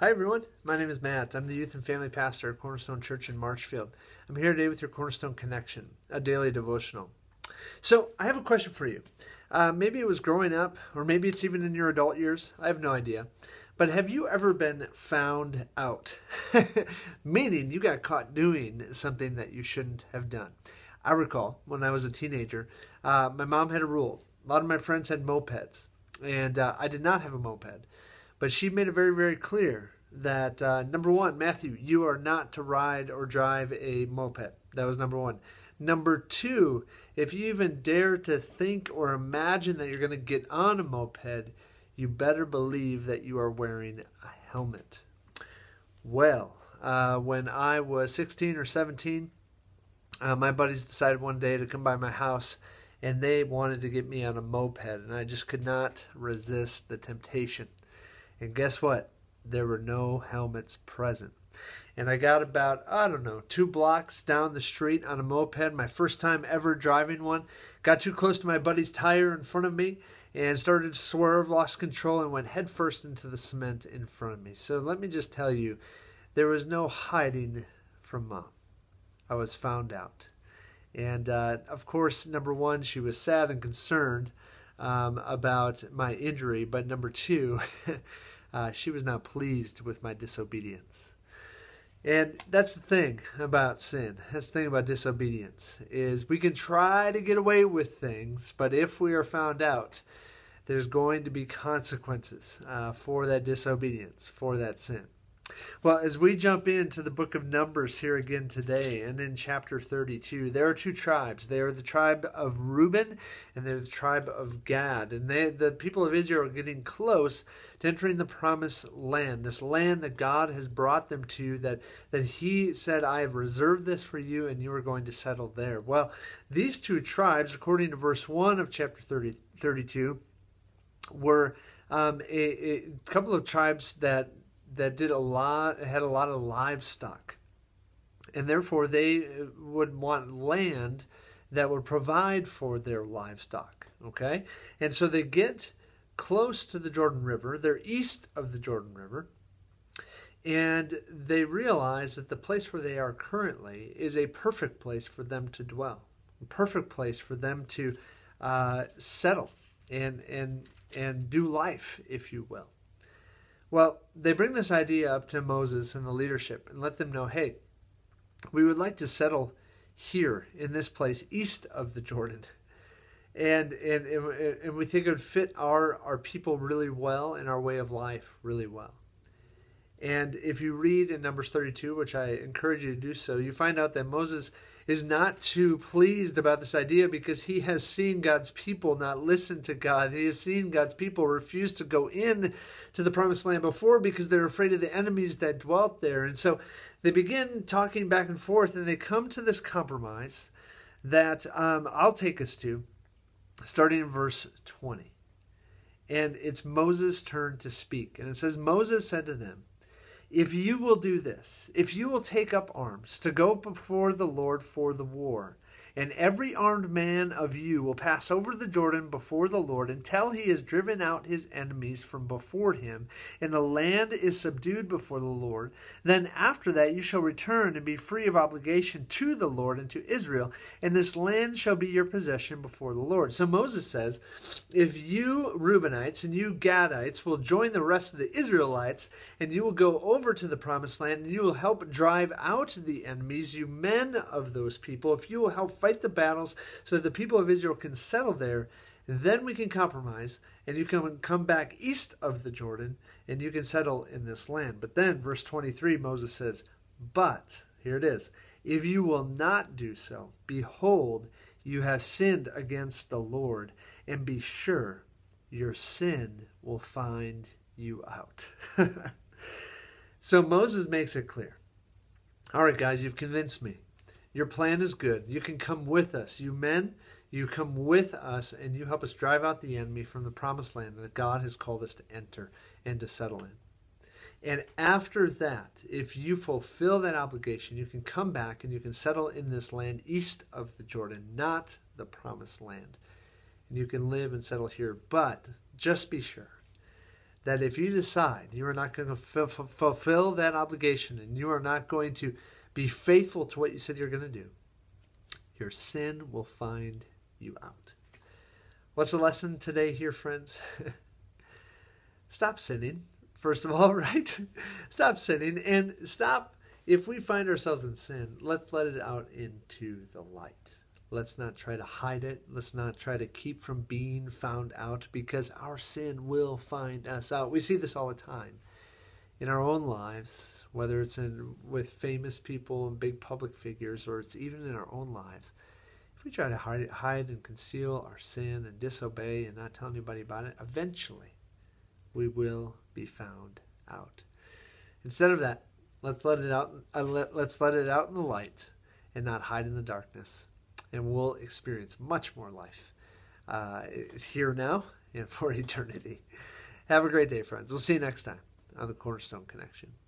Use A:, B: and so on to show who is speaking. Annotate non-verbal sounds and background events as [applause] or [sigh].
A: Hi, everyone. My name is Matt. I'm the youth and family pastor at Cornerstone Church in Marshfield. I'm here today with your Cornerstone Connection, a daily devotional. So, I have a question for you. Uh, maybe it was growing up, or maybe it's even in your adult years. I have no idea. But have you ever been found out? [laughs] Meaning you got caught doing something that you shouldn't have done. I recall when I was a teenager, uh, my mom had a rule. A lot of my friends had mopeds, and uh, I did not have a moped. But she made it very, very clear that uh, number one, Matthew, you are not to ride or drive a moped. That was number one. Number two, if you even dare to think or imagine that you're going to get on a moped, you better believe that you are wearing a helmet. Well, uh, when I was 16 or 17, uh, my buddies decided one day to come by my house and they wanted to get me on a moped, and I just could not resist the temptation. And guess what? There were no helmets present. And I got about, I don't know, two blocks down the street on a moped, my first time ever driving one. Got too close to my buddy's tire in front of me and started to swerve, lost control, and went headfirst into the cement in front of me. So let me just tell you, there was no hiding from mom. I was found out. And uh, of course, number one, she was sad and concerned um, about my injury, but number two, [laughs] uh, she was not pleased with my disobedience. And that's the thing about sin. That's the thing about disobedience is we can try to get away with things, but if we are found out, there's going to be consequences uh, for that disobedience, for that sin. Well, as we jump into the book of Numbers here again today, and in chapter 32, there are two tribes. They are the tribe of Reuben, and they're the tribe of Gad. And they, the people of Israel are getting close to entering the promised land, this land that God has brought them to, that, that He said, I have reserved this for you, and you are going to settle there. Well, these two tribes, according to verse 1 of chapter 30, 32, were um, a, a couple of tribes that that did a lot had a lot of livestock. And therefore they would want land that would provide for their livestock okay? And so they get close to the jordan river. They're east of the jordan river. And they realize that the place where they are currently is a perfect place for them to dwell a perfect place for them to uh, settle and and and do life if you will well, they bring this idea up to Moses and the leadership and let them know hey, we would like to settle here in this place east of the Jordan. And, and, and we think it would fit our, our people really well and our way of life really well. And if you read in Numbers 32, which I encourage you to do so, you find out that Moses is not too pleased about this idea because he has seen God's people not listen to God. He has seen God's people refuse to go in to the promised land before because they're afraid of the enemies that dwelt there. And so they begin talking back and forth and they come to this compromise that um, I'll take us to, starting in verse 20. And it's Moses' turn to speak. And it says, Moses said to them, if you will do this, if you will take up arms to go before the Lord for the war, and every armed man of you will pass over the Jordan before the Lord until he has driven out his enemies from before him, and the land is subdued before the Lord. Then after that you shall return and be free of obligation to the Lord and to Israel, and this land shall be your possession before the Lord. So Moses says, If you Reubenites and you Gadites will join the rest of the Israelites, and you will go over to the promised land, and you will help drive out the enemies, you men of those people, if you will help fight the battles so that the people of Israel can settle there. Then we can compromise, and you can come back east of the Jordan, and you can settle in this land. But then, verse 23, Moses says, But, here it is, if you will not do so, behold, you have sinned against the Lord, and be sure your sin will find you out. [laughs] so Moses makes it clear. All right, guys, you've convinced me. Your plan is good. You can come with us. You men, you come with us and you help us drive out the enemy from the promised land that God has called us to enter and to settle in. And after that, if you fulfill that obligation, you can come back and you can settle in this land east of the Jordan, not the promised land. And you can live and settle here. But just be sure that if you decide you are not going to fulfill that obligation and you are not going to be faithful to what you said you're going to do, your sin will find you out. What's the lesson today here, friends? [laughs] stop sinning, first of all, [laughs] right? stop sinning and stop. If we find ourselves in sin, let's let it out into the light. Let's not try to hide it. Let's not try to keep from being found out because our sin will find us out. We see this all the time in our own lives, whether it's in with famous people and big public figures or it's even in our own lives. If we try to hide, hide and conceal our sin and disobey and not tell anybody about it, eventually we will be found out. Instead of that, let's let it out. Uh, let, let's let it out in the light and not hide in the darkness and we'll experience much more life uh, here now and [laughs] for eternity. Have a great day, friends. We'll see you next time on the Cornerstone Connection.